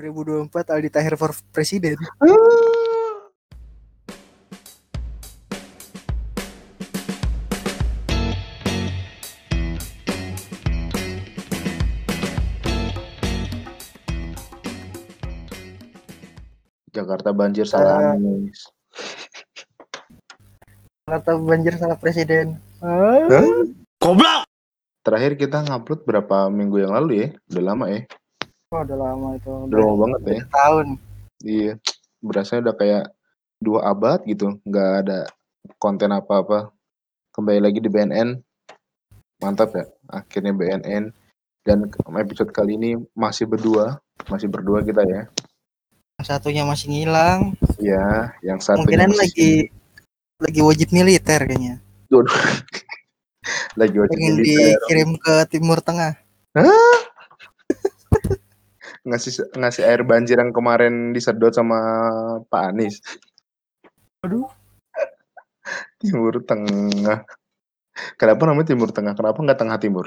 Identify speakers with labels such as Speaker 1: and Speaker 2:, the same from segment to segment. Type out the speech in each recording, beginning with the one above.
Speaker 1: 2024 Aldi Tahir for presiden.
Speaker 2: Jakarta banjir salah
Speaker 1: Ah.
Speaker 2: Anies.
Speaker 1: Jakarta banjir salah presiden.
Speaker 2: Hah? Terakhir kita ngupload berapa minggu yang lalu ya? Udah lama ya.
Speaker 1: Oh, udah lama itu.
Speaker 2: Udah lama banget ya.
Speaker 1: Tahun.
Speaker 2: Iya. Berasanya udah kayak dua abad gitu. Nggak ada konten apa-apa. Kembali lagi di BNN. Mantap ya. Akhirnya BNN. Dan episode kali ini masih berdua. Masih berdua kita ya.
Speaker 1: Yang satunya masih ngilang.
Speaker 2: Iya. Yang satunya
Speaker 1: Kemungkinan
Speaker 2: masih-
Speaker 1: lagi lagi wajib militer kayaknya.
Speaker 2: Waduh. lagi wajib
Speaker 1: Pengen
Speaker 2: militer.
Speaker 1: dikirim ke Timur Tengah.
Speaker 2: Ngasih ngasih air banjir yang kemarin disedot sama Pak Anies.
Speaker 1: Aduh.
Speaker 2: Timur Tengah. Kenapa namanya Timur Tengah? Kenapa nggak Tengah Timur?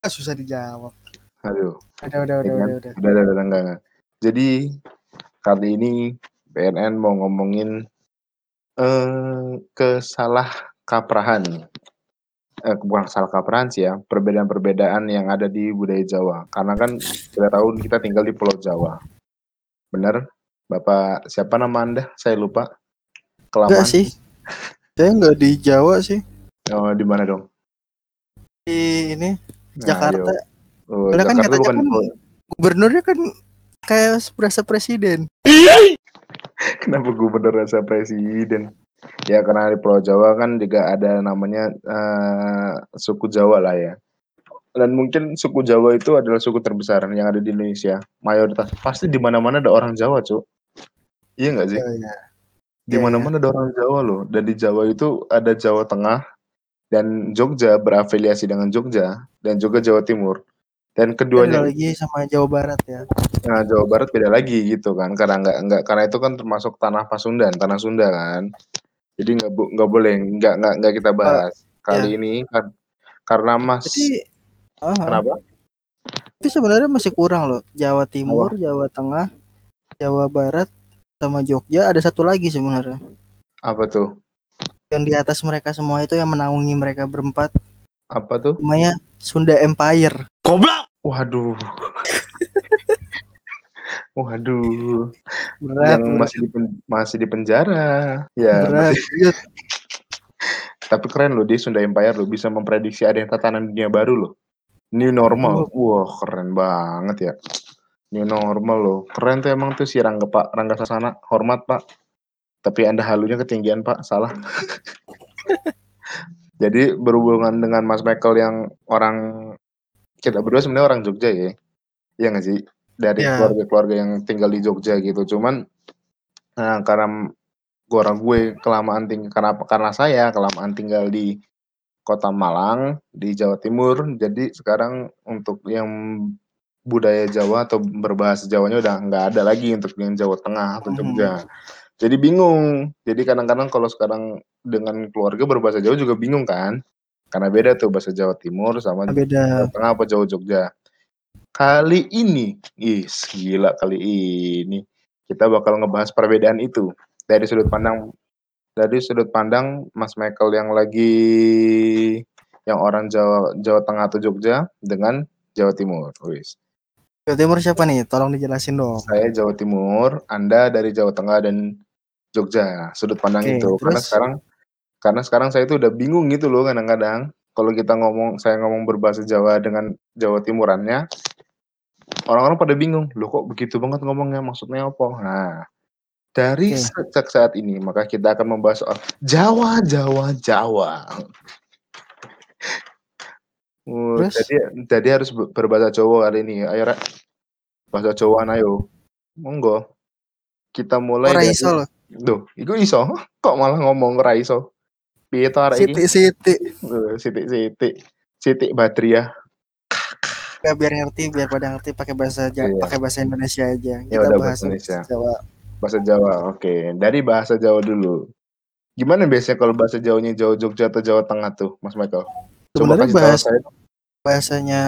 Speaker 1: Ah, susah dijawab.
Speaker 2: Aduh,
Speaker 1: Udah, udah, udah, udah, udah.
Speaker 2: udah, udah, udah, enggak, enggak. Jadi kali ini BNN mau ngomongin eh kesalah kaprahan. Eh, bukan salah kaprahan sih ya, perbedaan-perbedaan yang ada di budaya Jawa. Karena kan kita tahu kita tinggal di Pulau Jawa. Bener? Bapak siapa nama Anda? Saya lupa. Kelamaan.
Speaker 1: Enggak sih. Saya nggak di Jawa sih.
Speaker 2: Oh, di mana dong?
Speaker 1: Di ini
Speaker 2: Nah,
Speaker 1: Jakarta.
Speaker 2: Oh,
Speaker 1: kan
Speaker 2: Jakarta
Speaker 1: katanya
Speaker 2: bukan
Speaker 1: kan gubernurnya kan kayak berasa presiden.
Speaker 2: Kenapa gubernur rasa presiden? Ya karena di Pulau Jawa kan juga ada namanya eh, suku Jawa lah ya. Dan mungkin suku Jawa itu adalah suku terbesar yang ada di Indonesia. Mayoritas pasti di mana-mana ada orang Jawa, Cuk. Iya nggak sih?
Speaker 1: Iya.
Speaker 2: Di mana-mana ada orang Jawa loh. Dan di Jawa itu ada Jawa Tengah dan Jogja berafiliasi dengan Jogja dan juga Jawa Timur. Dan
Speaker 1: Beda
Speaker 2: keduanya
Speaker 1: lagi sama Jawa Barat ya.
Speaker 2: Nah, Jawa Barat beda lagi gitu kan, karena nggak nggak karena itu kan termasuk tanah Pasundan, tanah Sunda kan. Jadi nggak bu- nggak boleh, nggak nggak nggak kita bahas kali ini kan karena Mas
Speaker 1: Jadi ah,
Speaker 2: kenapa?
Speaker 1: Tapi sebenarnya masih kurang loh. Jawa Timur, Jawa Tengah, Jawa Barat, sama Jogja ada satu lagi sebenarnya.
Speaker 2: Apa tuh?
Speaker 1: Yang di atas mereka semua itu yang menaungi mereka berempat.
Speaker 2: Apa tuh?
Speaker 1: Namanya Sunda Empire.
Speaker 2: Waduh. Waduh,
Speaker 1: Berat,
Speaker 2: yang
Speaker 1: berat,
Speaker 2: masih di masih di penjara. Ya,
Speaker 1: berat.
Speaker 2: masih- tapi keren loh dia Sunda Empire loh bisa memprediksi ada yang tatanan dunia baru loh. New normal. Wah, keren banget ya. New normal loh. Keren tuh emang tuh si Rangga Pak Rangga Sasana. Hormat, Pak. Tapi Anda halunya ketinggian, Pak. Salah. Jadi berhubungan dengan Mas Michael yang orang kita berdua sebenarnya orang Jogja ya. Iya nggak sih? Dari
Speaker 1: Iya.
Speaker 2: keluarga-keluarga yang tinggal di Jogja gitu. Cuman nah, karena gue orang gue kelamaan tinggal karena karena saya kelamaan tinggal di Kota Malang di Jawa Timur. Jadi sekarang untuk yang budaya Jawa atau berbahasa Jawanya udah nggak ada lagi untuk yang Jawa Tengah atau
Speaker 1: Mhm.
Speaker 2: Jogja. Jadi bingung. Jadi kadang-kadang kalau sekarang dengan keluarga berbahasa Jawa juga bingung kan? Karena beda tuh bahasa Jawa Timur sama Jawa
Speaker 1: Beda.
Speaker 2: Tengah apa Jawa Jogja. Kali ini, ih gila kali ini kita bakal ngebahas perbedaan itu dari sudut pandang dari sudut pandang Mas Michael yang lagi yang orang Jawa Jawa Tengah atau Jogja dengan Jawa Timur. Wis.
Speaker 1: Jawa Timur siapa nih? Tolong dijelasin dong.
Speaker 2: Saya Jawa Timur, Anda dari Jawa Tengah dan Jogja. Sudut pandang
Speaker 1: Oke,
Speaker 2: itu. Karena
Speaker 1: terus?
Speaker 2: sekarang karena sekarang saya itu udah bingung gitu loh kadang-kadang kalau kita ngomong saya ngomong berbahasa Jawa dengan Jawa Timurannya orang-orang pada bingung loh kok begitu banget ngomongnya? Maksudnya apa? Nah dari
Speaker 1: Oke.
Speaker 2: sejak saat ini maka kita akan membahas soal Jawa Jawa Jawa. Uh,
Speaker 1: Terus?
Speaker 2: jadi jadi harus ber- berbahasa Jawa kali ini. Ayo Rek. bahasa Jawa ayo. Monggo. Kita mulai
Speaker 1: Ora
Speaker 2: dari
Speaker 1: iso loh.
Speaker 2: Duh, iku iso? Kok malah ngomong ora iso? Piye to arek iki?
Speaker 1: Siti-siti.
Speaker 2: Uh, sitik-sitik sitik Badriah
Speaker 1: Gak biar ngerti, biar pada ngerti pakai bahasa
Speaker 2: Iya.
Speaker 1: pakai bahasa Indonesia aja.
Speaker 2: Ya
Speaker 1: Kita
Speaker 2: udah,
Speaker 1: bahas
Speaker 2: bahasa Indonesia.
Speaker 1: Jawa.
Speaker 2: bahasa Jawa oke dari bahasa Jawa dulu gimana biasanya kalau bahasa Jawanya Jawa Jogja atau Jawa Tengah tuh Mas Michael
Speaker 1: Sebenarnya
Speaker 2: kasih tahu
Speaker 1: bahas
Speaker 2: saya
Speaker 1: bahasanya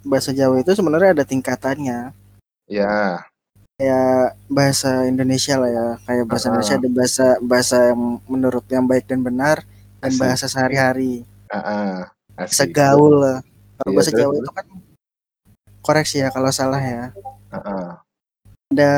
Speaker 1: bahasa Jawa itu sebenarnya ada tingkatannya.
Speaker 2: ya
Speaker 1: kayak bahasa Indonesia lah ya kayak bahasa Indonesia
Speaker 2: Heeh.
Speaker 1: ada bahasa bahasa yang menurut yang baik dan benar dan
Speaker 2: Asik.
Speaker 1: bahasa sehari-hari
Speaker 2: Heeh, asik.
Speaker 1: segaul lah kalau
Speaker 2: Iya,
Speaker 1: bahasa Jawa itu kan koreksi ya kalau salah ya
Speaker 2: Heeh.
Speaker 1: ada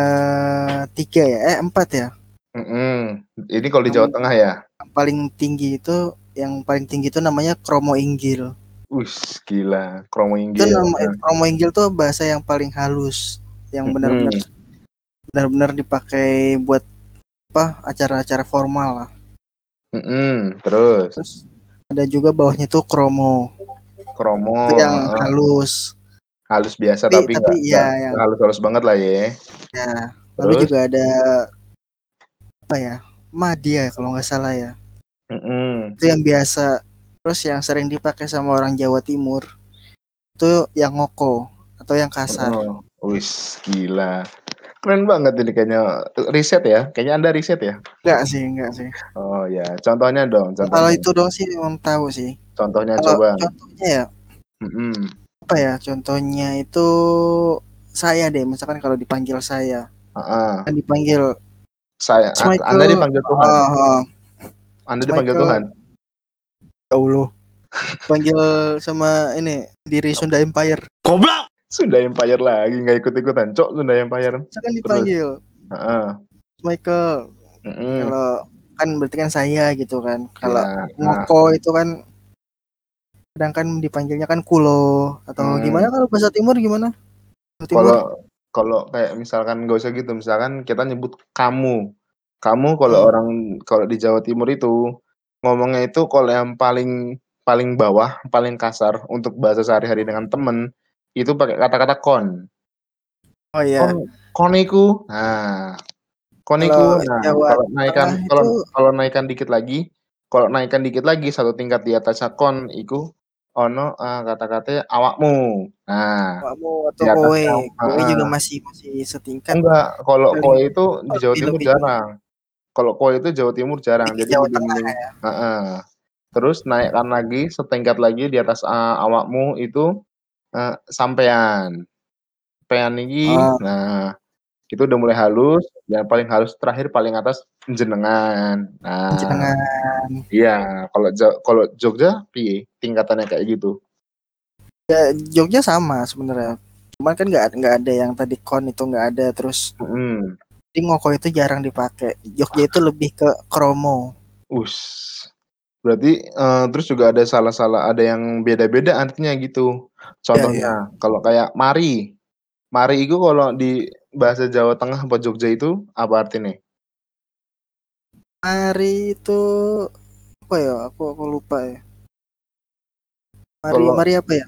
Speaker 1: tiga ya eh empat ya
Speaker 2: Mhm, ini kalau di
Speaker 1: yang,
Speaker 2: Jawa Tengah ya?
Speaker 1: yang paling tinggi itu yang paling tinggi itu namanya kromo inggil
Speaker 2: Wis, gila, kromo
Speaker 1: itu
Speaker 2: inggil,
Speaker 1: nama
Speaker 2: heeh.
Speaker 1: kromo inggil tuh bahasa yang paling halus yang benar-benar
Speaker 2: Mhm.
Speaker 1: benar-benar dipakai buat apa acara-acara formal lah
Speaker 2: Mhm, terus?
Speaker 1: terus ada juga bawahnya tuh kromo
Speaker 2: Kromo,
Speaker 1: itu yang halus
Speaker 2: Halus biasa
Speaker 1: tapi
Speaker 2: tapi
Speaker 1: tapi
Speaker 2: nggak
Speaker 1: ya yang
Speaker 2: halus-halus banget lah ya.
Speaker 1: ya lalu
Speaker 2: Terus?
Speaker 1: juga ada apa ya Madia kalau nggak salah ya
Speaker 2: Mhm.
Speaker 1: itu yang biasa terus yang sering dipakai sama orang Jawa Timur itu yang ngoko atau yang kasar
Speaker 2: Heeh. Wis, gila. Keren banget ini kayaknya, riset ya? Kayaknya Anda riset ya?
Speaker 1: enggak sih enggak sih
Speaker 2: Oh ya, contohnya dong,
Speaker 1: Ya, kalau
Speaker 2: contohnya.
Speaker 1: itu dong sih emang tahu sih
Speaker 2: Contohnya
Speaker 1: kalau
Speaker 2: coba.
Speaker 1: contohnya ya
Speaker 2: Mhm.
Speaker 1: Apa ya contohnya itu saya deh misalkan kalau dipanggil saya
Speaker 2: Heeh.
Speaker 1: kan dipanggil
Speaker 2: Saya
Speaker 1: Michael
Speaker 2: Anda dipanggil Tuhan?
Speaker 1: ah.
Speaker 2: Anda dipanggil
Speaker 1: Michael
Speaker 2: Tuhan?
Speaker 1: ya Allah panggil sama ini diri Sunda Empire
Speaker 3: Goblok.
Speaker 2: Sunda Empire lagi, nggak ikut-ikutan, Cok, Sunda Empire.
Speaker 1: misalkan dipanggil
Speaker 2: Heeh.
Speaker 1: Mas Michael
Speaker 2: Mhm.
Speaker 1: kalau kan berarti kan saya gitu kan kalau
Speaker 2: Iya, heeh.
Speaker 1: ngoko itu kan kadang kan dipanggilnya kan kulo atau
Speaker 2: Hmm.
Speaker 1: gimana kalau bahasa timur gimana
Speaker 2: Kalau kalau kayak misalkan nggak usah gitu, misalkan kita nyebut kamu. Kamu kalau
Speaker 1: Hmm.
Speaker 2: orang kalau di Jawa Timur itu, ngomongnya itu kalau yang paling paling bawah, paling kasar untuk bahasa sehari-hari dengan temen, itu pakai kata-kata kon.
Speaker 1: oh iya
Speaker 2: Kon kon iku, nah, kon iku,
Speaker 1: kalau
Speaker 2: nah,
Speaker 1: Jawa
Speaker 2: kalau naikkan kalau
Speaker 1: itu
Speaker 2: kalau naikkan dikit lagi kalau naikkan dikit lagi satu tingkat di atasnya kon iku ono, eee, kata-katanya awakmu. Nah, di
Speaker 1: atau kowe kowe juga
Speaker 2: heeh.
Speaker 1: masih masih setingkat
Speaker 2: Enggak, kalau kowe itu di Jawa Timur
Speaker 1: lebih
Speaker 2: jarang. Kalau kowe itu Jawa Timur jarang, jadi
Speaker 1: Jawa Tengah ya
Speaker 2: heeh. Terus naikkan lagi setingkat lagi di atas, eee, awakmu itu, eee, sampean. Sampean iki,
Speaker 1: oh
Speaker 2: nah, itu udah mulai halus, yang paling halus terakhir paling atas jenengan. Nah,
Speaker 1: jenengan
Speaker 2: iya, kalau kalau Jogja piye tingkatannya kayak gitu?
Speaker 1: ya Jogja sama sebenarnya cuman kan nggak nggak ada yang tadi kon itu nggak ada terus
Speaker 2: Mhm.
Speaker 1: di ngoko itu jarang dipakai Jogja itu lebih ke kromo
Speaker 2: Wus, berarti, eee, terus juga ada salah-salah ada yang beda-beda artinya gitu.
Speaker 1: iya iya
Speaker 2: Contohnya, kalau kayak mari, mari itu kalau di bahasa Jawa Tengah apa Jogja itu apa artinya?
Speaker 1: Mari itu apa ya aku aku lupa ya Mari
Speaker 2: Kalau
Speaker 1: Mari apa ya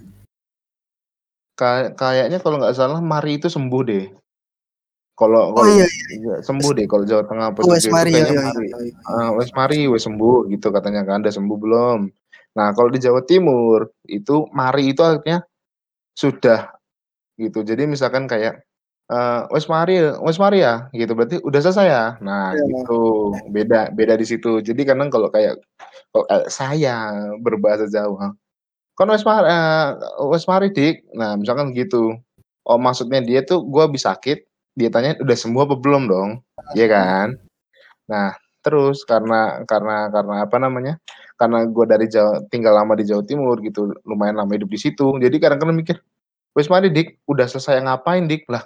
Speaker 2: Kay kayaknya kalau nggak salah mari itu sembuh deh. Kalau
Speaker 1: oh iya iya
Speaker 2: iya sembuh
Speaker 1: wes
Speaker 2: deh kalau Jawa Tengah apa
Speaker 1: oh, wes
Speaker 2: Jogja itu
Speaker 1: Mari yo yo
Speaker 2: mari.
Speaker 1: yo,
Speaker 2: Heeh,
Speaker 1: yo,
Speaker 2: "Wes mari, wes sembuh," gitu katanya kan, "Anda sembuh belum?" Nah, kalau di Jawa Timur itu mari itu artinya sudah gitu. Jadi misalkan kayak, eee, "Wes mari wes mari ya?" Gitu, berarti udah selesai ya? Nah
Speaker 1: Iya.
Speaker 2: gitu, beda beda di situ. Jadi kadang kalau kayak kalau kayak saya berbahasa Jawa, "Kon wes mar eee, wes mari Dik." Nah misalkan gitu. Oh maksudnya dia tuh gua habis sakit, dia tanya, "Udah sembuh apa belum dong?" Iya kan? Nah terus karena karena karena apa namanya, karena gua dari Jawa tinggal lama di Jawa Timur gitu, lumayan lama hidup di situ, jadi kadang-kadang mikir, "Wes mari Dik, udah selesai ngapain Dik?" Lah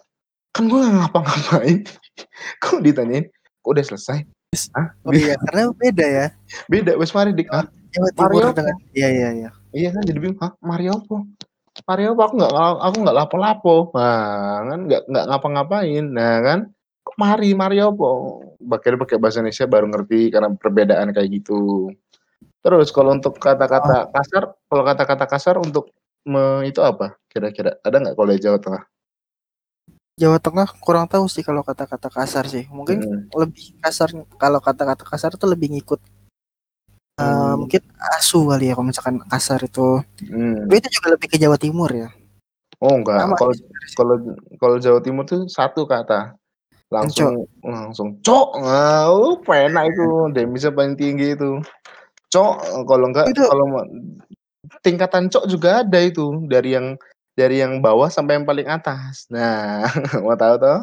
Speaker 2: kan gua nggak ngapa-ngapain, kok ditanyain, "Kok udah selesai?" Hah?
Speaker 1: oh iya karena beda ya
Speaker 2: Beda, "Wes mari Dik."
Speaker 1: Jawa
Speaker 2: Hah?
Speaker 1: Jawa
Speaker 2: Mari
Speaker 1: Timur
Speaker 2: opo?
Speaker 1: dengan iya iya iya
Speaker 2: Iya kan jadi bingung, "Hah, mari opo? Mari opo? Aku nggak aku nggak lapo-lapo." Nah kan nggak nggak ngapa-ngapain. Nah kan, kok mari, mari opo? Akhirnya pakai bahasa Indonesia baru ngerti karena perbedaan kayak gitu. Terus kalau untuk
Speaker 1: oh,
Speaker 2: kata-kata kasar kalau kata-kata kasar untuk me itu apa kira-kira? Ada nggak kalau di Jawa Tengah?
Speaker 1: Jawa Tengah kurang tahu sih kalau kata-kata kasar sih mungkin
Speaker 2: Mhm.
Speaker 1: lebih kasar kalau kata-kata kasar itu lebih ngikut eh,
Speaker 2: Mmm.
Speaker 1: mungkin asu kali ya kalau misalkan kasar itu tapi
Speaker 2: Mhm.
Speaker 1: itu juga lebih ke Jawa Timur ya
Speaker 2: Oh enggak, kalau kalau kalau Jawa Timur tuh satu kata, langsung langsung, "Cok!" Nah, uh, penak itu, demisnya paling tinggi itu. Cok, kalau enggak
Speaker 1: itu
Speaker 2: kalau tingkatan cok juga ada itu, dari yang dari yang bawah sampai yang paling atas. Nah, mau tahu toh?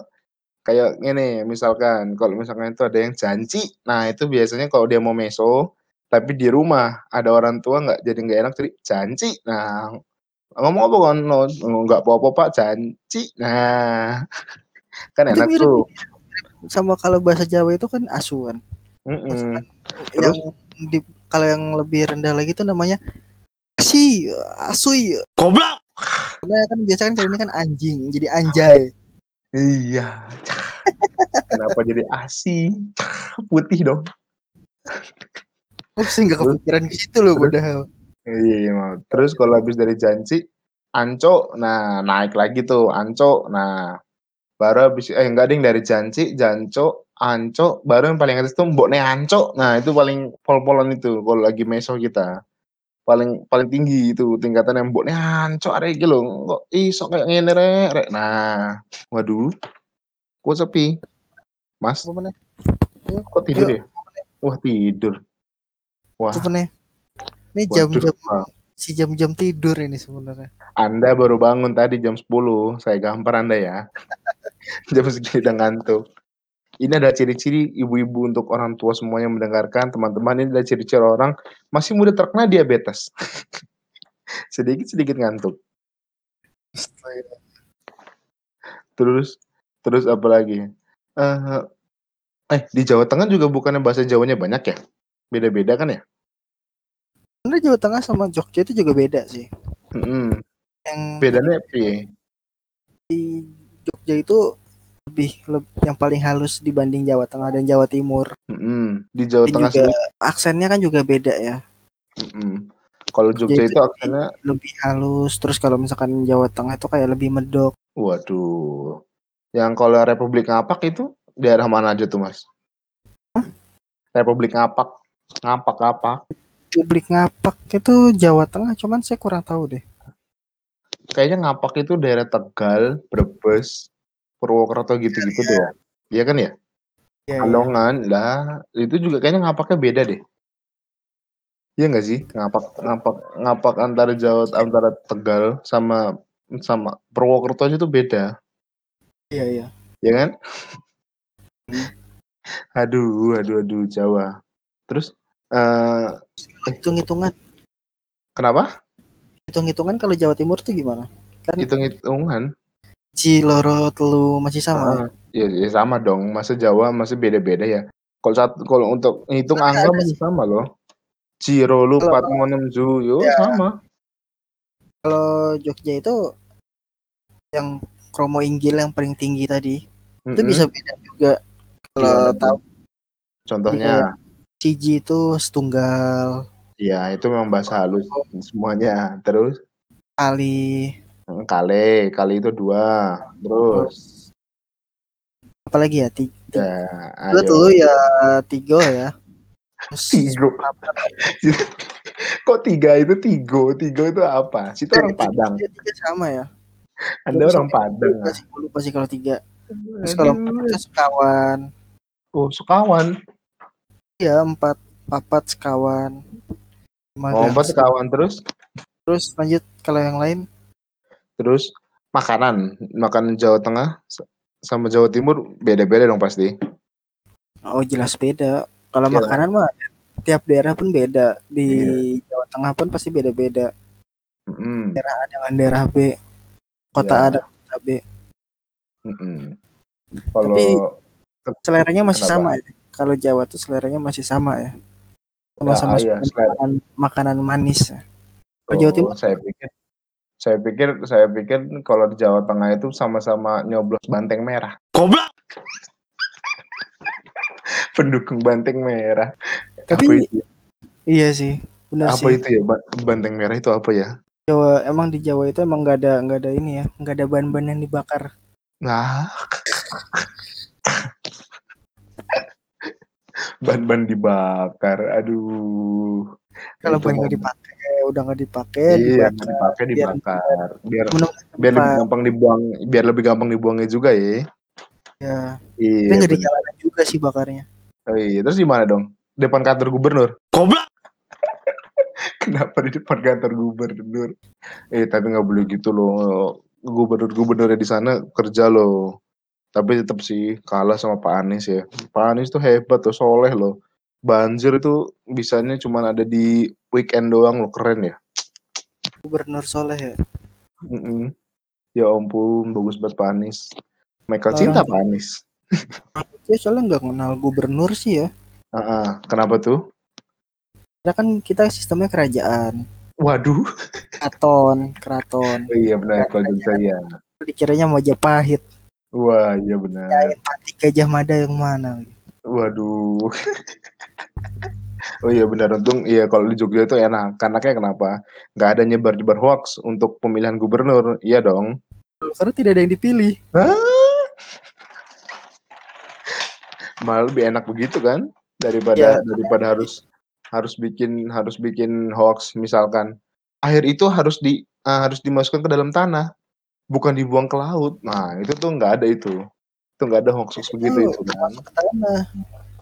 Speaker 2: Kayak ngene, misalkan kalau misalkan itu ada yang janji, nah itu biasanya kalau dia mau meso, tapi di rumah ada orang tua nggak jadi nggak enak jadi janji. Nah, ngomong apa kon? "Nggak apa-apa Pak, janji." Nah, kan enak
Speaker 1: mirip
Speaker 2: tuh.
Speaker 1: sama kalau bahasa Jawa itu kan asuhan.
Speaker 2: Mhm.
Speaker 1: Yang
Speaker 2: Terus?
Speaker 1: di kalau yang lebih rendah lagi itu namanya asi, asuy.
Speaker 3: Goblok.
Speaker 1: Karena kan biasa kan ini kan anjing, jadi anjay.
Speaker 2: Iya. Kenapa jadi ASI? Putih dong.
Speaker 1: Saya nggak
Speaker 2: Terus?
Speaker 1: kepikiran ke situ loh padahal.
Speaker 2: Iya, iya, mau. Terus kalau habis dari janji, anco, nah naik lagi tuh, anco. Nah, baru habis eh enggak ding dari janji, janco, anco, baru yang paling atas tuh mbokne anco. Nah, itu paling pol-polan itu kalau lagi meso kita. Paling paling tinggi itu tingkatan yang mbokne anco arek iki lho, kok iso kayak ngene rek, rek. Nah, waduh. Kok sepi? Mas,
Speaker 1: Apa meneh? Yuk,
Speaker 2: kok tidur ya? Wah, tidur. Wah,
Speaker 1: apa meneh? Ini jam-jam si jam-jam tidur ini sebenarnya.
Speaker 2: Anda baru bangun tadi jam 10, saya gampar Anda ya. Jam segini udah ngantuk. Ini ada ciri-ciri ibu-ibu untuk orang tua semuanya mendengarkan, teman-teman ini adalah ciri-ciri orang masih muda terkena diabetes. Sedikit-sedikit ngantuk. Terus terus apa lagi? Eh, eh di Jawa Tengah juga bukannya bahasa Jawanya banyak ya? Beda-beda kan ya?
Speaker 1: Sebenarnya Jawa Tengah sama Jogja itu juga beda sih.
Speaker 2: Mhm.
Speaker 1: Yang
Speaker 2: Bedanya piye?
Speaker 1: di Jogja itu lebih, leb- yang paling halus dibanding Jawa Tengah dan Jawa Timur.
Speaker 2: Mhm. Di Jawa
Speaker 1: Dan
Speaker 2: Tengah
Speaker 1: juga
Speaker 2: sendiri
Speaker 1: aksennya kan juga beda ya.
Speaker 2: mhm. Kalau
Speaker 1: Jogja
Speaker 2: Jogja
Speaker 1: itu
Speaker 2: aksennya
Speaker 1: lebih halus. Terus kalau misalkan Jawa Tengah itu kayak lebih medok.
Speaker 2: waduh. Yang kalau Republik Ngapak itu daerah mana aja tuh, Mas? Republik Ngapak. Ngapak Ngapak.
Speaker 1: Publik ngapak itu Jawa Tengah, cuman saya kurang tahu deh.
Speaker 2: Kayaknya Ngapak itu daerah Tegal, Brebes, Purwokerto gitu-gitu deh ya. Iya kan ya?
Speaker 1: Iya, iya.
Speaker 2: Kalongan lah, itu juga kayaknya ngapaknya beda deh. Iya nggak sih? Ngapak ngapak ngapak antara Jawa antara Tegal sama sama Purwokerto aja tuh beda,
Speaker 1: Iya, iya.
Speaker 2: ya kan? Aduh, aduh, aduh, Jawa. Terus eh
Speaker 1: Hitung-hitungan,
Speaker 2: kenapa?
Speaker 1: hitung-hitungan kalau Jawa Timur tuh gimana? Kan Ciloro, Telu masih sama ya?
Speaker 2: Ah, ya, ya sama dong. Masa Jawa masih beda-beda ya. Kalau satu kalau untuk ngitung
Speaker 1: Tapi
Speaker 2: angka masih sama loh. Ciro lu
Speaker 1: Kalau-
Speaker 2: pat monem ju, yo
Speaker 1: Ya.
Speaker 2: sama.
Speaker 1: Kalau Jogja itu yang Kromo Inggil yang paling tinggi tadi, itu
Speaker 2: Mm-mm.
Speaker 1: bisa beda juga. Kalau
Speaker 2: Gimana
Speaker 1: tahu?
Speaker 2: Contohnya,
Speaker 1: Ciji itu setunggal
Speaker 2: ya itu memang bahasa halus semuanya. Terus
Speaker 1: kali
Speaker 2: mm, kale, kali itu dua. Terus
Speaker 1: apalagi ya tiga
Speaker 2: ya, ayo.
Speaker 1: dulu ya tiga ya Terus
Speaker 2: Tigo. Kok tiga itu tigo? Tigo itu apa? Situ orang Padang.
Speaker 1: tiga, tiga sama ya
Speaker 2: Anda orang Padang.
Speaker 1: lupa sih, lupa sih kalau tiga terus kalau empat sekawan
Speaker 2: Oh, sekawan.
Speaker 1: ya empat papat sekawan lima
Speaker 2: Oh, empat sekawan terus
Speaker 1: terus lanjut kalau yang lain
Speaker 2: terus makanan. Makanan Jawa Tengah sama Jawa Timur beda-beda dong pasti.
Speaker 1: oh jelas beda kalau
Speaker 2: Iya.
Speaker 1: makanan mah tiap daerah pun beda di
Speaker 2: Iya.
Speaker 1: Jawa Tengah pun pasti beda-beda
Speaker 2: Mm-mm.
Speaker 1: dengan daerah B kota
Speaker 2: Ya.
Speaker 1: A dan kota B
Speaker 2: Mm-mm. Kalau
Speaker 1: Tapi seleranya masih
Speaker 2: Kenapa?
Speaker 1: sama ya kalau Jawa tuh seleranya masih sama ya sama-sama
Speaker 2: Ya, iya,
Speaker 1: makanan, makanan manis ya. Kalau Jawa
Speaker 2: Oh,
Speaker 1: Timur
Speaker 2: saya pikir saya pikir saya pikir kalau di Jawa Tengah itu sama-sama nyoblos banteng merah.
Speaker 3: Goblok.
Speaker 2: Pendukung banteng merah.
Speaker 1: Tapi
Speaker 2: apa itu? ya?
Speaker 1: iya sih benar
Speaker 2: Apa
Speaker 1: sih
Speaker 2: itu ya? Ba- Banteng merah itu apa ya?
Speaker 1: Jawa emang di Jawa itu emang nggak ada nggak ada ini ya nggak ada ban-ban yang dibakar
Speaker 2: Nah. Ban-ban dibakar. Aduh.
Speaker 1: kalau
Speaker 2: Itu
Speaker 1: ban nggak dipakai udah nggak dipakai
Speaker 2: Iya,
Speaker 1: dibakar
Speaker 2: nggak dipakai
Speaker 1: biar-
Speaker 2: dibakar. Biar
Speaker 1: menemukan
Speaker 2: biar lebih gampang dibuang, biar lebih gampang dibuangnya juga ya.
Speaker 1: ya
Speaker 2: Iya.
Speaker 1: tapi nggak di
Speaker 2: bener.
Speaker 1: jalanan juga sih bakarnya
Speaker 2: Oh, iya. Terus gimana dong? Depan kantor gubernur.
Speaker 3: Goblok.
Speaker 2: Kenapa di depan kantor gubernur? Eh tapi nggak boleh gitu loh. Gubernur-gubernurnya di sana kerja loh. Tapi tetap sih kalah sama Pak Anies ya. Pak Anies tuh hebat tuh, soleh loh. Banjir itu bisanya cuma ada di weekend doang loh, keren ya.
Speaker 1: Gubernur Soleh ya.
Speaker 2: Mm-mm. Ya ampun, bagus banget Pak Anies. Michael
Speaker 1: Orang
Speaker 2: cinta Pak Anies.
Speaker 1: Dia soalnya nggak kenal gubernur sih ya.
Speaker 2: Ah, ah. kenapa tuh?
Speaker 1: Karena kan kita sistemnya kerajaan.
Speaker 2: Waduh.
Speaker 1: Keraton, keraton.
Speaker 2: Oh, iya benar kalau gitu ya.
Speaker 1: Dikiranya Majapahit.
Speaker 2: Wah, iya benar.
Speaker 1: Mati Gajah Mada yang mana?
Speaker 2: Waduh. oh iya benar untung iya kalau di Jogja itu enak. Karena kayak kenapa? Nggak ada nyebar-nyebar hoax untuk pemilihan gubernur. Iya dong.
Speaker 1: Karena tidak ada yang dipilih.
Speaker 2: Hah? Malah lebih enak begitu kan daripada
Speaker 1: Iya.
Speaker 2: daripada harus harus bikin harus bikin hoax misalkan air itu harus di eh, harus dimasukkan ke dalam tanah bukan dibuang ke laut. Nah, itu tuh nggak ada itu. Itu nggak ada hoax hoax begitu itu kan.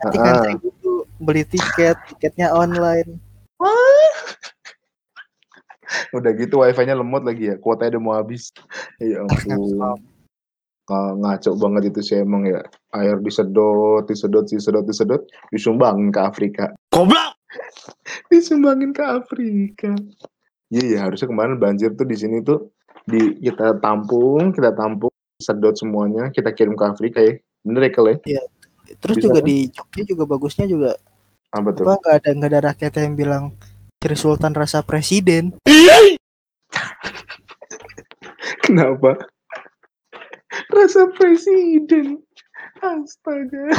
Speaker 1: Nanti ngantri dulu beli tiket, tiketnya online.
Speaker 2: Udah gitu wifi-nya lemot lagi ya, kuotanya udah mau habis. Ya ampun. Nga- Ngaco banget itu sih emang ya. Air disedot, disedot, disedot, disedot, disumbangin ke Afrika.
Speaker 3: Goblok!
Speaker 2: Disumbangin ke Afrika. Iya ya, harusnya kemarin banjir tuh di sini tuh di kita tampung, kita tampung, sedot semuanya, kita kirim ke Afrika ya. Bener ya, Kel, ya?
Speaker 1: Terus
Speaker 2: Bisa
Speaker 1: juga
Speaker 2: kan?
Speaker 1: di Jogja juga bagusnya juga
Speaker 2: Apa tuh?
Speaker 1: apa ada nggak ada rakyat yang bilang Sri Sultan rasa presiden.
Speaker 2: Kenapa? Rasa presiden. Astaga.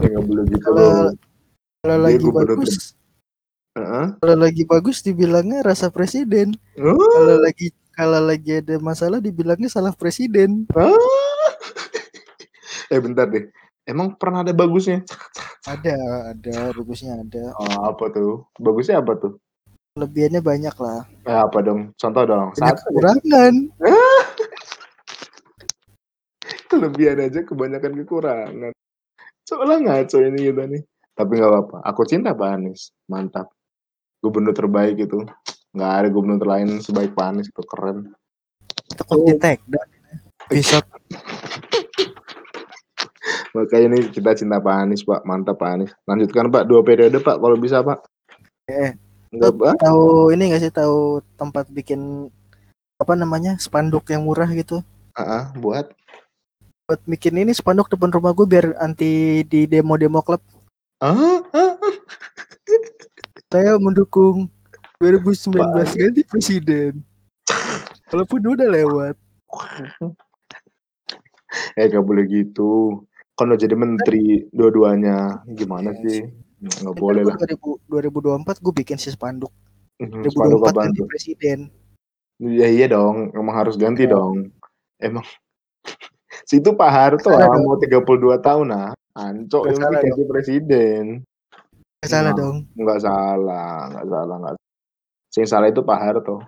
Speaker 2: ya nggak boleh gitu
Speaker 1: Kalau kalau lagi bagus,
Speaker 2: Heeh.
Speaker 1: kalau lagi bagus dibilangnya rasa presiden.
Speaker 2: Oh,
Speaker 1: Kalau lagi kalau lagi ada masalah dibilangnya salah presiden.
Speaker 2: ah. eh bentar deh. Emang pernah ada bagusnya?
Speaker 1: Ada, ada bagusnya ada.
Speaker 2: Oh, apa tuh? Bagusnya apa tuh?
Speaker 1: Kelebihannya banyak lah.
Speaker 2: Eh, apa dong? Contoh dong.
Speaker 1: Banyak
Speaker 2: Satu.
Speaker 1: kekurangan.
Speaker 2: Kelebihan aja kebanyakan kekurangan. Soalnya ngaco ini kita nih. Tapi nggak apa-apa. Aku cinta Pak Anies. Mantap. Gubernur terbaik itu. Nggak ada gubernur lain sebaik Pak Anies itu keren.
Speaker 1: Takut di tag bisa
Speaker 2: Makanya ini kita cinta Pak Anies Pak. Mantap Pak Anies. Lanjutkan Pak. Dua periode Pak. Kalau bisa Pak.
Speaker 1: Eh,
Speaker 2: Enggak Pak.
Speaker 1: tahu ini nggak sih tahu tempat bikin apa namanya spanduk yang murah gitu
Speaker 2: Ah, ah, buat.
Speaker 1: buat bikin ini spanduk depan rumah gue biar anti di demo-demo klub
Speaker 2: Ah, ah, ah.
Speaker 1: saya mendukung 2019
Speaker 2: Wah.
Speaker 1: ganti presiden walaupun udah lewat
Speaker 2: Eh gak boleh gitu. Kan udah jadi menteri dua-duanya. Gimana
Speaker 1: Iya
Speaker 2: sih?
Speaker 1: Kan
Speaker 2: boleh lah.
Speaker 1: 2000 2024 gue bikin si spanduk
Speaker 2: Mhm, Spanduk
Speaker 1: 2024
Speaker 2: apaan
Speaker 1: ganti presiden
Speaker 2: Iya iya dong. Emang harus ganti
Speaker 1: Iya.
Speaker 2: dong. Emang situ Pak Harto ah,
Speaker 1: dong.
Speaker 2: mau 32 tahun nah. Anco
Speaker 1: Nggak
Speaker 2: ini
Speaker 1: salah
Speaker 2: ganti presiden.
Speaker 1: Nggak salah dong
Speaker 2: Enggak salah, enggak salah, enggak. Yang salah itu Pak Harto.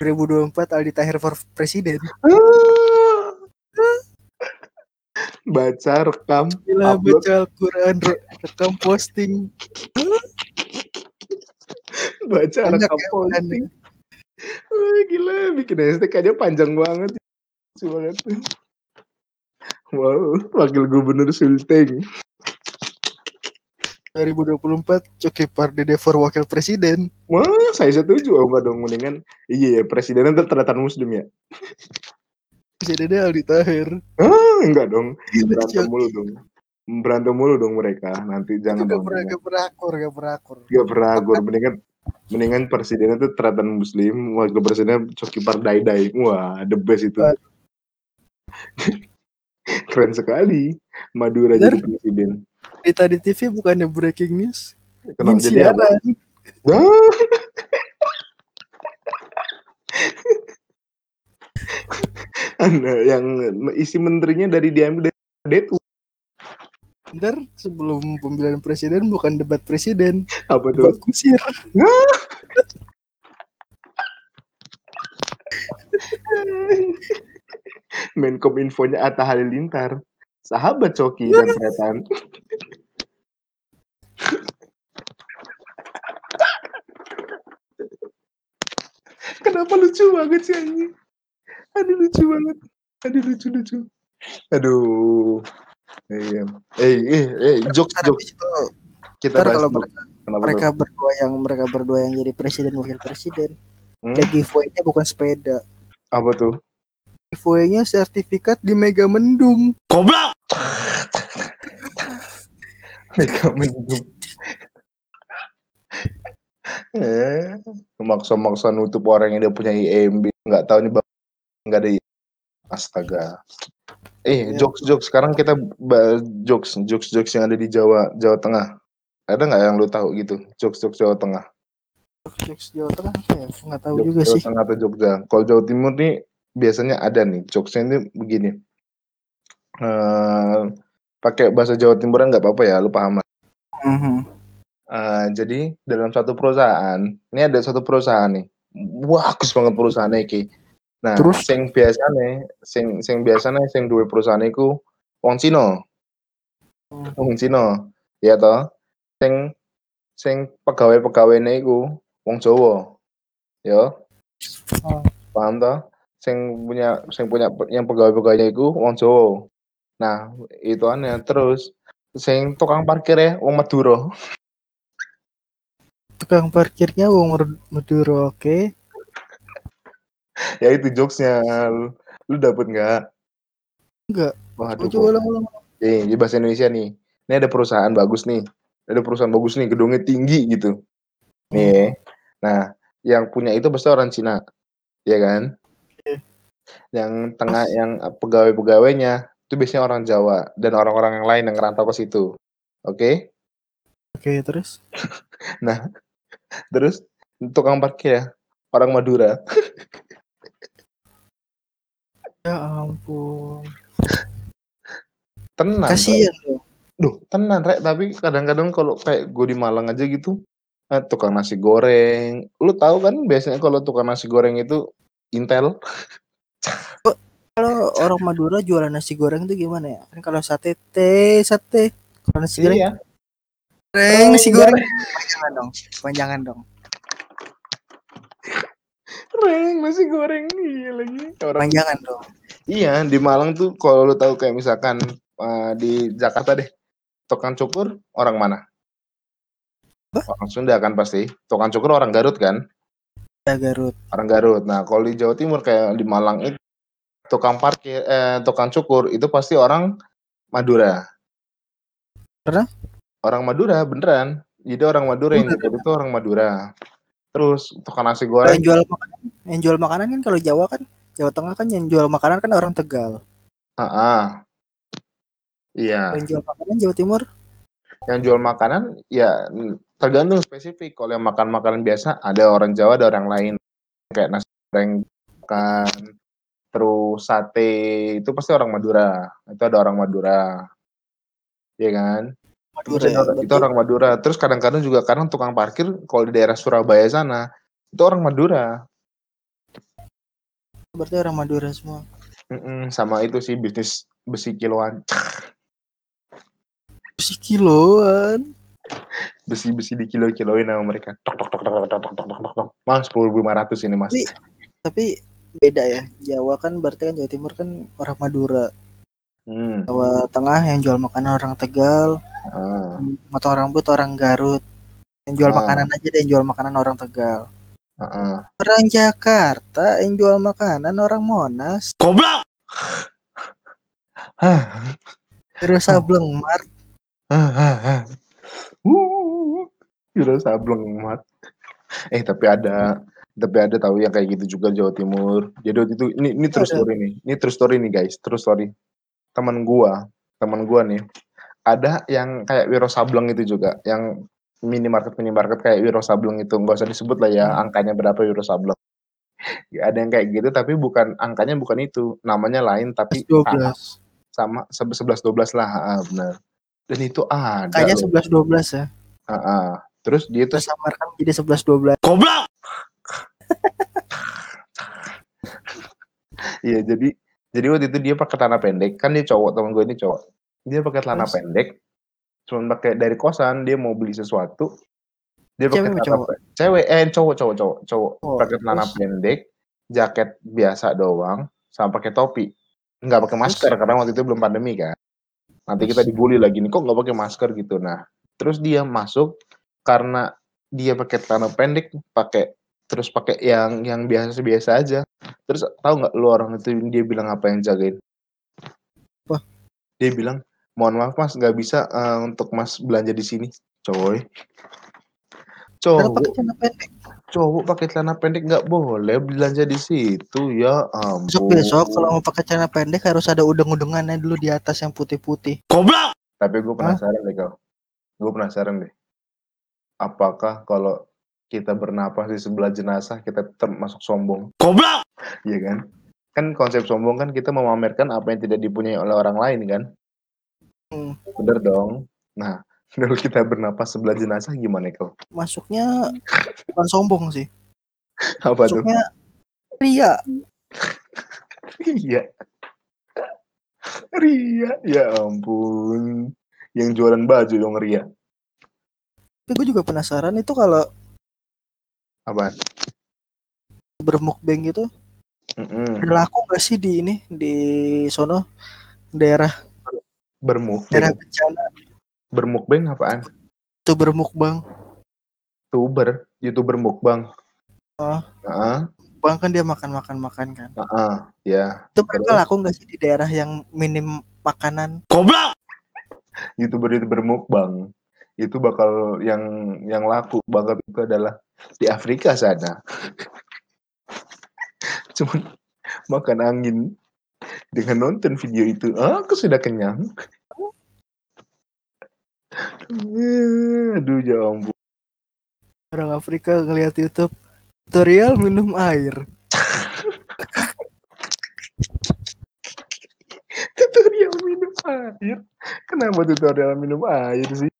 Speaker 1: 2024 Aldi Tahir for presiden
Speaker 2: Baca, rekam,
Speaker 1: Gila
Speaker 2: upload,
Speaker 1: baca Al-Quran re- rekam posting
Speaker 2: baca,
Speaker 1: banyak
Speaker 2: rekam
Speaker 1: ya
Speaker 2: posting. Wah, gila, bikin hashtag aja panjang banget. Lucu banget. Wow, wakil gubernur Sulteng.
Speaker 1: 2024 Coki Pardede for wakil presiden
Speaker 2: Wah, saya setuju. Oh, enggak dong, mendingan iya ya, presidennya tetap ternyata muslim ya.
Speaker 1: presidennya Aldi Tahir
Speaker 2: Ah, enggak dong.
Speaker 1: Gila
Speaker 2: Berantem mulu dong. Berantem mulu dong mereka. Nanti jangan
Speaker 1: Itu
Speaker 2: dong.
Speaker 1: gak pernah
Speaker 2: jangan.
Speaker 1: gak berakur gak berakur
Speaker 2: Gak beragur. Mendingan mendingan presidennya tuh ternyata muslim, wakil presidennya Coki Pardaidai. Wah, the best itu. Keren sekali. Madura
Speaker 1: Bener.
Speaker 2: jadi presiden.
Speaker 1: Di tadi TV bukannya breaking news
Speaker 2: Kenapa
Speaker 1: Ingin
Speaker 2: jadi
Speaker 1: siaran.
Speaker 2: Anda yang isi menterinya dari diambil dari Detu.
Speaker 1: Ntar sebelum pemilihan presiden bukan debat presiden
Speaker 2: Apa
Speaker 1: debat
Speaker 2: tuh?
Speaker 1: kusir
Speaker 2: Menkom infonya Atta Halilintar. Sahabat Coki dan Tretan. Kenapa lucu banget sih anjing? Aduh lucu banget. Aduh lucu lucu. Aduh. Iya. Eh eh eh jokes jokes. Kita
Speaker 1: ntar
Speaker 2: bahas
Speaker 1: kalau mereka,
Speaker 2: Kenapa
Speaker 1: mereka berdua yang mereka berdua yang jadi presiden wakil presiden
Speaker 2: Hmm?
Speaker 1: ya giveaway-nya bukan sepeda
Speaker 2: Apa tuh?
Speaker 1: giveaway-nya sertifikat di Mega Mendung
Speaker 3: Goblok.
Speaker 2: Mega mendung. Eh, maksa-maksa nutup orang yang dia punya IMB nggak tahu nih nggak ada astaga. Eh
Speaker 1: Iya.
Speaker 2: jokes jokes. Sekarang kita jokes jokes jokes yang ada di Jawa Jawa Tengah. Ada nggak yang lu tahu gitu? Jokes jokes Jawa Tengah.
Speaker 1: Jokes Jawa Tengah apa ya. Nggak tahu
Speaker 2: jokes
Speaker 1: juga
Speaker 2: Jawa
Speaker 1: sih.
Speaker 2: Tengah atau Jogja. Kalau Jawa Timur nih biasanya ada nih. Jokesnya ini begini. Eh pakai bahasa Jawa Timuran nggak apa-apa ya? Lu paham lah.
Speaker 1: Mhm.
Speaker 2: Eh, jadi dalam satu perusahaan, ini ada satu perusahaan nih, bagus banget perusahaannya iki. Nah,
Speaker 1: Terus?
Speaker 2: sing biasane, sing sing biasane sing duwe perusahaan iku wong Cina,
Speaker 1: Hmm.
Speaker 2: wong Cina, ya toh. Sing sing pegawai-pegawainya iku wong Jawa, ya.
Speaker 1: Oh.
Speaker 2: Paham toh? Sing punya sing punya yang pegawai-pegawainya iku wong Jawa. Nah, itu aneh. Terus sing tukang parkirnya wong Madura.
Speaker 1: Tukang parkirnya wong Madura oke
Speaker 2: ya itu jokesnya. Lu, lu dapet nggak?
Speaker 1: Enggak.
Speaker 2: Waduh.
Speaker 1: coba ulang ulang
Speaker 2: Nih, di bahasa Indonesia nih. Ini ada perusahaan bagus nih. Ada perusahaan bagus nih, gedungnya tinggi gitu. Nih. Nah, yang punya itu pasti orang Cina. Ya kan?
Speaker 1: Oke.
Speaker 2: Yang tengah yang pegawai-pegawainya itu biasanya orang Jawa dan orang-orang yang lain yang ngerantau ke situ. Oke?
Speaker 1: oke terus
Speaker 2: Nah, terus tukang parkir ya orang Madura.
Speaker 1: ya ampun
Speaker 2: Tenang.
Speaker 1: Kasihan loh
Speaker 2: Duh, tenang, Rek. Tapi kadang-kadang kalau kayak gue di Malang aja gitu, eh, tukang nasi goreng. Lu tahu kan biasanya kalau tukang nasi goreng itu Intel.
Speaker 1: kalau orang Madura jualan nasi goreng itu gimana ya kan kalau sate teh sate kalau nasi goreng
Speaker 2: Iya.
Speaker 1: Goreng
Speaker 2: Oh,
Speaker 1: nasi goreng panjangan dong panjangan dong
Speaker 2: Reng, nasi goreng iya lagi. Orang
Speaker 1: panjangan dong
Speaker 2: Iya, di Malang tuh kalau lu tahu kayak misalkan eh, di Jakarta deh, tukang cukur orang mana?
Speaker 1: Hah?
Speaker 2: Orang Sunda kan pasti. Tukang cukur orang Garut kan?
Speaker 1: ya Garut
Speaker 2: Orang Garut. Nah, kalau di Jawa Timur kayak di Malang itu tukang parkir eh tukang cukur itu pasti orang Madura.
Speaker 1: Karena?
Speaker 2: Orang Madura beneran. Jadi orang Madura yang cukur itu orang Madura. Terus tukang nasi goreng.
Speaker 1: Yang jual makanan yang jual makanan kan kalau Jawa kan Jawa Tengah kan yang jual makanan kan orang Tegal.
Speaker 2: Ah, ah. Iya.
Speaker 1: Yang jual makanan Jawa Timur.
Speaker 2: Yang jual makanan ya tergantung spesifik. Kalau yang makan makanan biasa ada orang Jawa ada orang lain. Kayak nasi goreng kan terus sate itu pasti orang Madura. Itu ada orang Madura. Iya kan
Speaker 1: Madura
Speaker 2: itu,
Speaker 1: ya
Speaker 2: orang- itu orang Madura. Terus kadang-kadang juga kadang tukang parkir kalau di daerah Surabaya sana itu orang Madura.
Speaker 1: Berarti orang Madura semua.
Speaker 2: Mm-mm, sama itu sih bisnis besi kiloan.
Speaker 1: Si kiloan?
Speaker 2: Besi-besi di kilo-kiloin sama mereka. Tok tok tok tok tok tok tok tok tok mas sepuluh lima ratus ini mas.
Speaker 1: Tapi- tapi beda ya. Jawa kan berarti kan Jawa Timur kan orang Madura
Speaker 2: hmm.
Speaker 1: Jawa Tengah yang jual makanan orang Tegal
Speaker 2: ah.
Speaker 1: motong rambut orang Garut yang jual
Speaker 2: Ah.
Speaker 1: makanan aja deh yang jual makanan orang Tegal
Speaker 2: ah.
Speaker 1: orang Jakarta yang jual makanan orang Monas
Speaker 3: Goblok.
Speaker 1: Terus Sableng Mart.
Speaker 2: Uh, Kira sableng mat. Eh tapi ada, tapi ada tahu yang kayak gitu juga Jawa Timur. Jadi waktu itu ini ini true
Speaker 1: Ada.
Speaker 2: story nih. Ini true story nih guys, true story. Teman gua, teman gua nih, ada yang kayak Wiro Sableng itu juga, yang minimarket minimarket kayak Wiro Sableng itu nggak usah disebut lah ya
Speaker 1: Hmm.
Speaker 2: angkanya berapa Wiro Sableng. Ya, ada yang kayak gitu tapi bukan angkanya bukan itu, namanya lain tapi
Speaker 1: 12
Speaker 2: sama sebelas dua belas lah, ah, benar. Dan itu ada.
Speaker 1: kayaknya
Speaker 2: loh.
Speaker 1: 11 12 ya
Speaker 2: Ah, ah. Terus dia tuh
Speaker 1: kita samarkan jadi 11 12
Speaker 3: Goblok.
Speaker 2: Iya jadi jadi waktu itu dia pakai celana pendek kan dia cowok teman gue ini cowok dia pakai celana
Speaker 1: Terus?
Speaker 2: pendek cuma pakai dari kosan dia mau beli sesuatu dia
Speaker 1: Cewek
Speaker 2: pakai
Speaker 1: apa
Speaker 2: celana
Speaker 1: cowok?
Speaker 2: pe- cewek eh cowok cowok cowok cowok
Speaker 1: Oh,
Speaker 2: pakai celana
Speaker 1: terus?
Speaker 2: pendek jaket biasa doang sama pakai topi. Nggak pakai masker
Speaker 1: Terus?
Speaker 2: karena waktu itu belum pandemi kan. Nanti kita
Speaker 1: Terus?
Speaker 2: dibully lagi nih, "Kok nggak pakai masker?" Gitu. Nah, terus dia masuk karena dia pakai celana pendek, pakai terus pakai yang yang biasa-biasa aja. Terus tahu nggak lu orang itu dia bilang apa yang jagain?
Speaker 1: Apa?
Speaker 2: Dia bilang, "Mohon maaf Mas, nggak bisa, eee, untuk Mas belanja di sini." Coy.
Speaker 1: Padahal pakai
Speaker 2: Cowok
Speaker 1: celana pendek.
Speaker 2: cowok pakai celana pendek nggak boleh belanja di situ, ya
Speaker 1: Besok-besok kalau
Speaker 2: ampun.
Speaker 1: mau pakai celana pendek harus ada udeng-udengannya dulu di atas yang putih-putih.
Speaker 2: Tapi gue
Speaker 1: Hah?
Speaker 2: penasaran deh, Kal. Gue penasaran deh. Apakah kalau kita bernapas di sebelah jenazah kita termasuk sombong? Iya kan? Kan konsep sombong kan kita memamerkan apa yang tidak dipunyai oleh orang lain kan?
Speaker 1: Hmm.
Speaker 2: Bener dong. Nah, kalau kita bernapas sebelah jenazah gimana, Kal?
Speaker 1: Masuknya bukan sombong sih.
Speaker 2: Apa tuh?
Speaker 1: Masuknya ria.
Speaker 2: Ria. Ria, ya ampun. Yang jualan baju dong Ria.
Speaker 1: Tapi gue juga penasaran itu kalau
Speaker 2: Apaan?
Speaker 1: bermukbang gitu
Speaker 2: Mhm.
Speaker 1: udah laku gak sih di ini di sono daerah
Speaker 2: Bermukbang.
Speaker 1: daerah bencana
Speaker 2: Bermukbang apaan?
Speaker 1: itu bermukbang
Speaker 2: Tuber, YouTuber mukbang.
Speaker 1: Oh.
Speaker 2: Heeh,
Speaker 1: bang kan dia makan makan makan kan
Speaker 2: heeh, ya.
Speaker 1: itu mereka laku gak sih di daerah yang minim makanan
Speaker 2: YouTuber-YouTuber mukbang. Itu bakal yang yang laku banget itu adalah di Afrika sana. Cuman makan angin dengan nonton video itu, aku sudah kenyang. Aduh, ya ampun.
Speaker 1: orang Afrika ngeliat YouTube tutorial minum air
Speaker 2: Tutorial minum air. Kenapa tutorial minum air sih?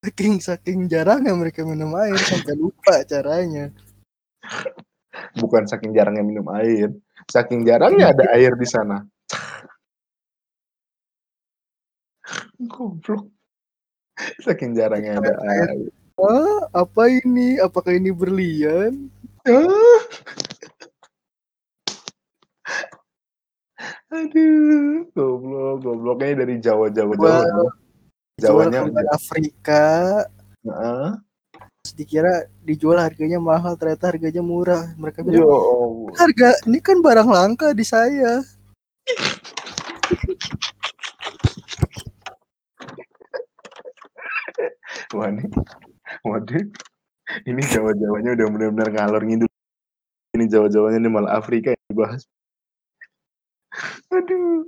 Speaker 1: Saking saking jarangnya mereka minum air sampai lupa caranya
Speaker 2: Bukan saking jarangnya minum air, saking jarangnya ada air di sana. Goblok. Saking jarangnya ada air.
Speaker 1: ah apa ini apakah ini berlian
Speaker 2: Ah. Aduh, goblok, gobloknya dari Jawa, Jawa, Jawa.
Speaker 1: Wah.
Speaker 2: Nih. Jawanya
Speaker 1: Afrika
Speaker 2: Heeh.
Speaker 1: terus dikira dijual harganya mahal ternyata harganya murah mereka bilang
Speaker 2: Allah.
Speaker 1: harga ini kan barang langka di saya
Speaker 2: Waduh. Waduh. Ini Jawa-Jawanya udah benar-benar ngalor ngidul. Ini Jawa-Jawanya ini malah Afrika yang dibahas. Aduh.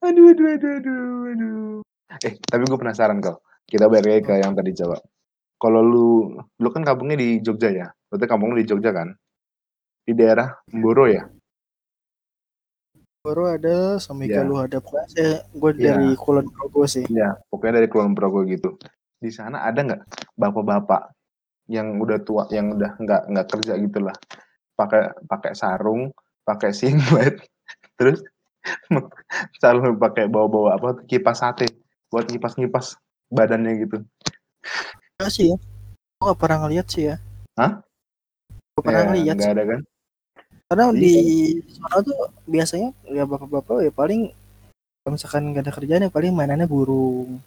Speaker 2: Aduh, aduh, aduh, aduh, aduh. Eh, tapi gue penasaran kau. Kita balik lagi ke yang tadi Jawa. Kalau lu, lu kan kampungnya di Jogja ya? Berarti kampung lu di Jogja kan? Di daerah Mboro ya?
Speaker 1: baru ada sama
Speaker 2: Iya.
Speaker 1: Galuh ada pokoknya saya gue
Speaker 2: Iya.
Speaker 1: dari Kulon Progo sih
Speaker 2: Iya, pokoknya dari Kulon Progo gitu. Di sana ada nggak bapak-bapak yang udah tua, yang udah nggak nggak kerja gitu lah, pakai pakai sarung, pakai singlet, terus selalu pakai bawa-bawa apa kipas sate buat ngipas-ngipas badannya gitu.
Speaker 1: Enggak sih ya gue gak pernah ngeliat sih ya
Speaker 2: Hah?
Speaker 1: Gak pernah
Speaker 2: Ya,
Speaker 1: ngeliat
Speaker 2: nggak
Speaker 1: sih
Speaker 2: ada kan?
Speaker 1: karena
Speaker 2: Iya.
Speaker 1: di sana tuh biasanya ya bapak-bapak ya paling kalau misalkan gak ada kerjaan ya paling mainannya burung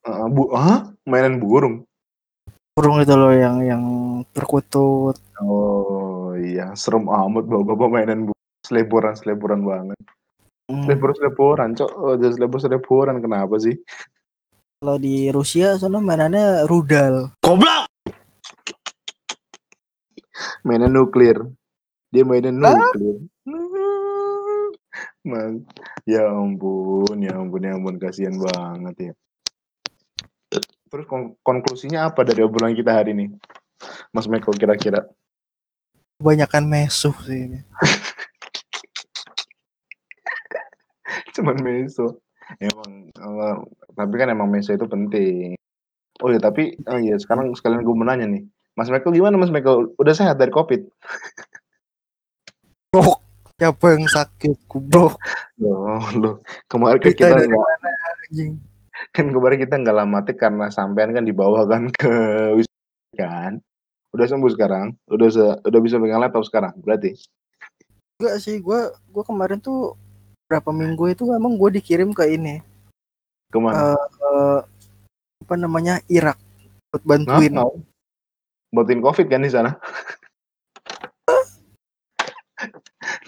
Speaker 2: Heeh, bu, ah, mainan burung.
Speaker 1: burung itu loh yang yang perkutut
Speaker 2: Oh iya, serem amat bawa-bawa mainan burung. Seleboran-seleboran banget.
Speaker 1: Hmm,
Speaker 2: Selebor-seleboran, cok. Oh, jadi selebor-seleboran kenapa sih?
Speaker 1: kalau di Rusia sana mainannya rudal.
Speaker 2: Mainan nuklir. Dia mainan
Speaker 1: Hah?
Speaker 2: nuklir. Man, ya ampun ya ampun ya ampun. Kasihan banget ya. Terus kon- konklusinya apa dari obrolan kita hari ini? Mas Michael kira-kira.
Speaker 1: Kebanyakan mesuh sih ini.
Speaker 2: cuman meso. Emang eh, tapi kan emang meso itu penting. Oh ya tapi oh iya sekarang sekalian gue mau nanya nih. Mas Michael gimana Mas Michael? Udah sehat dari covid?
Speaker 1: Bro, siapa yang sakit kubrok
Speaker 2: loh loh kemarin kan
Speaker 1: Kita
Speaker 2: kita
Speaker 1: dari
Speaker 2: nggak
Speaker 1: anjing?
Speaker 2: Kan kemarin kita nggak lamatik karena sampean kan dibawa kan ke kan? Udah sembuh sekarang? Udah se- udah bisa pegang laptop sekarang berarti?
Speaker 1: Enggak sih, gua gua kemarin tuh berapa minggu itu emang gue dikirim ke ini
Speaker 2: Ke mana?
Speaker 1: eh apa namanya Irak buat bantuin.
Speaker 2: Ngapau? Buatin covid kan di sana?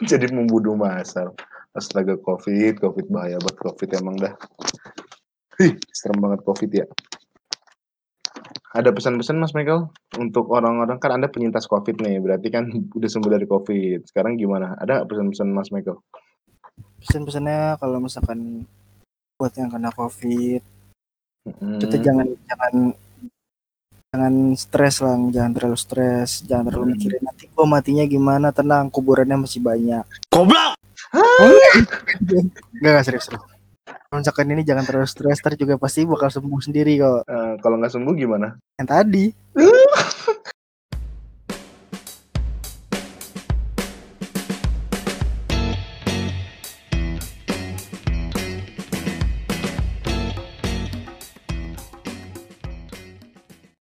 Speaker 2: Jadi membunuh masal. Astaga covid, covid bahaya banget covid emang dah. Ih, serem banget covid ya. Ada pesan-pesan Mas Michael untuk orang-orang kan Anda penyintas covid nih, berarti kan udah sembuh dari covid. Sekarang gimana? Ada pesan-pesan Mas Michael?
Speaker 1: Pesan-pesannya kalau misalkan buat yang kena covid
Speaker 2: Mm,
Speaker 1: kita jangan jangan jangan stres lah, jangan terlalu stres, jangan terlalu
Speaker 2: Hmm.
Speaker 1: mikirin nanti gua matinya gimana, tenang, kuburannya masih banyak.
Speaker 3: Goblok.
Speaker 1: Enggak, enggak serius, serius. Kalau Misalkan ini jangan terlalu stres, ntar juga pasti bakal sembuh sendiri kok.
Speaker 2: eh, kalau nggak sembuh gimana?
Speaker 1: Yang tadi,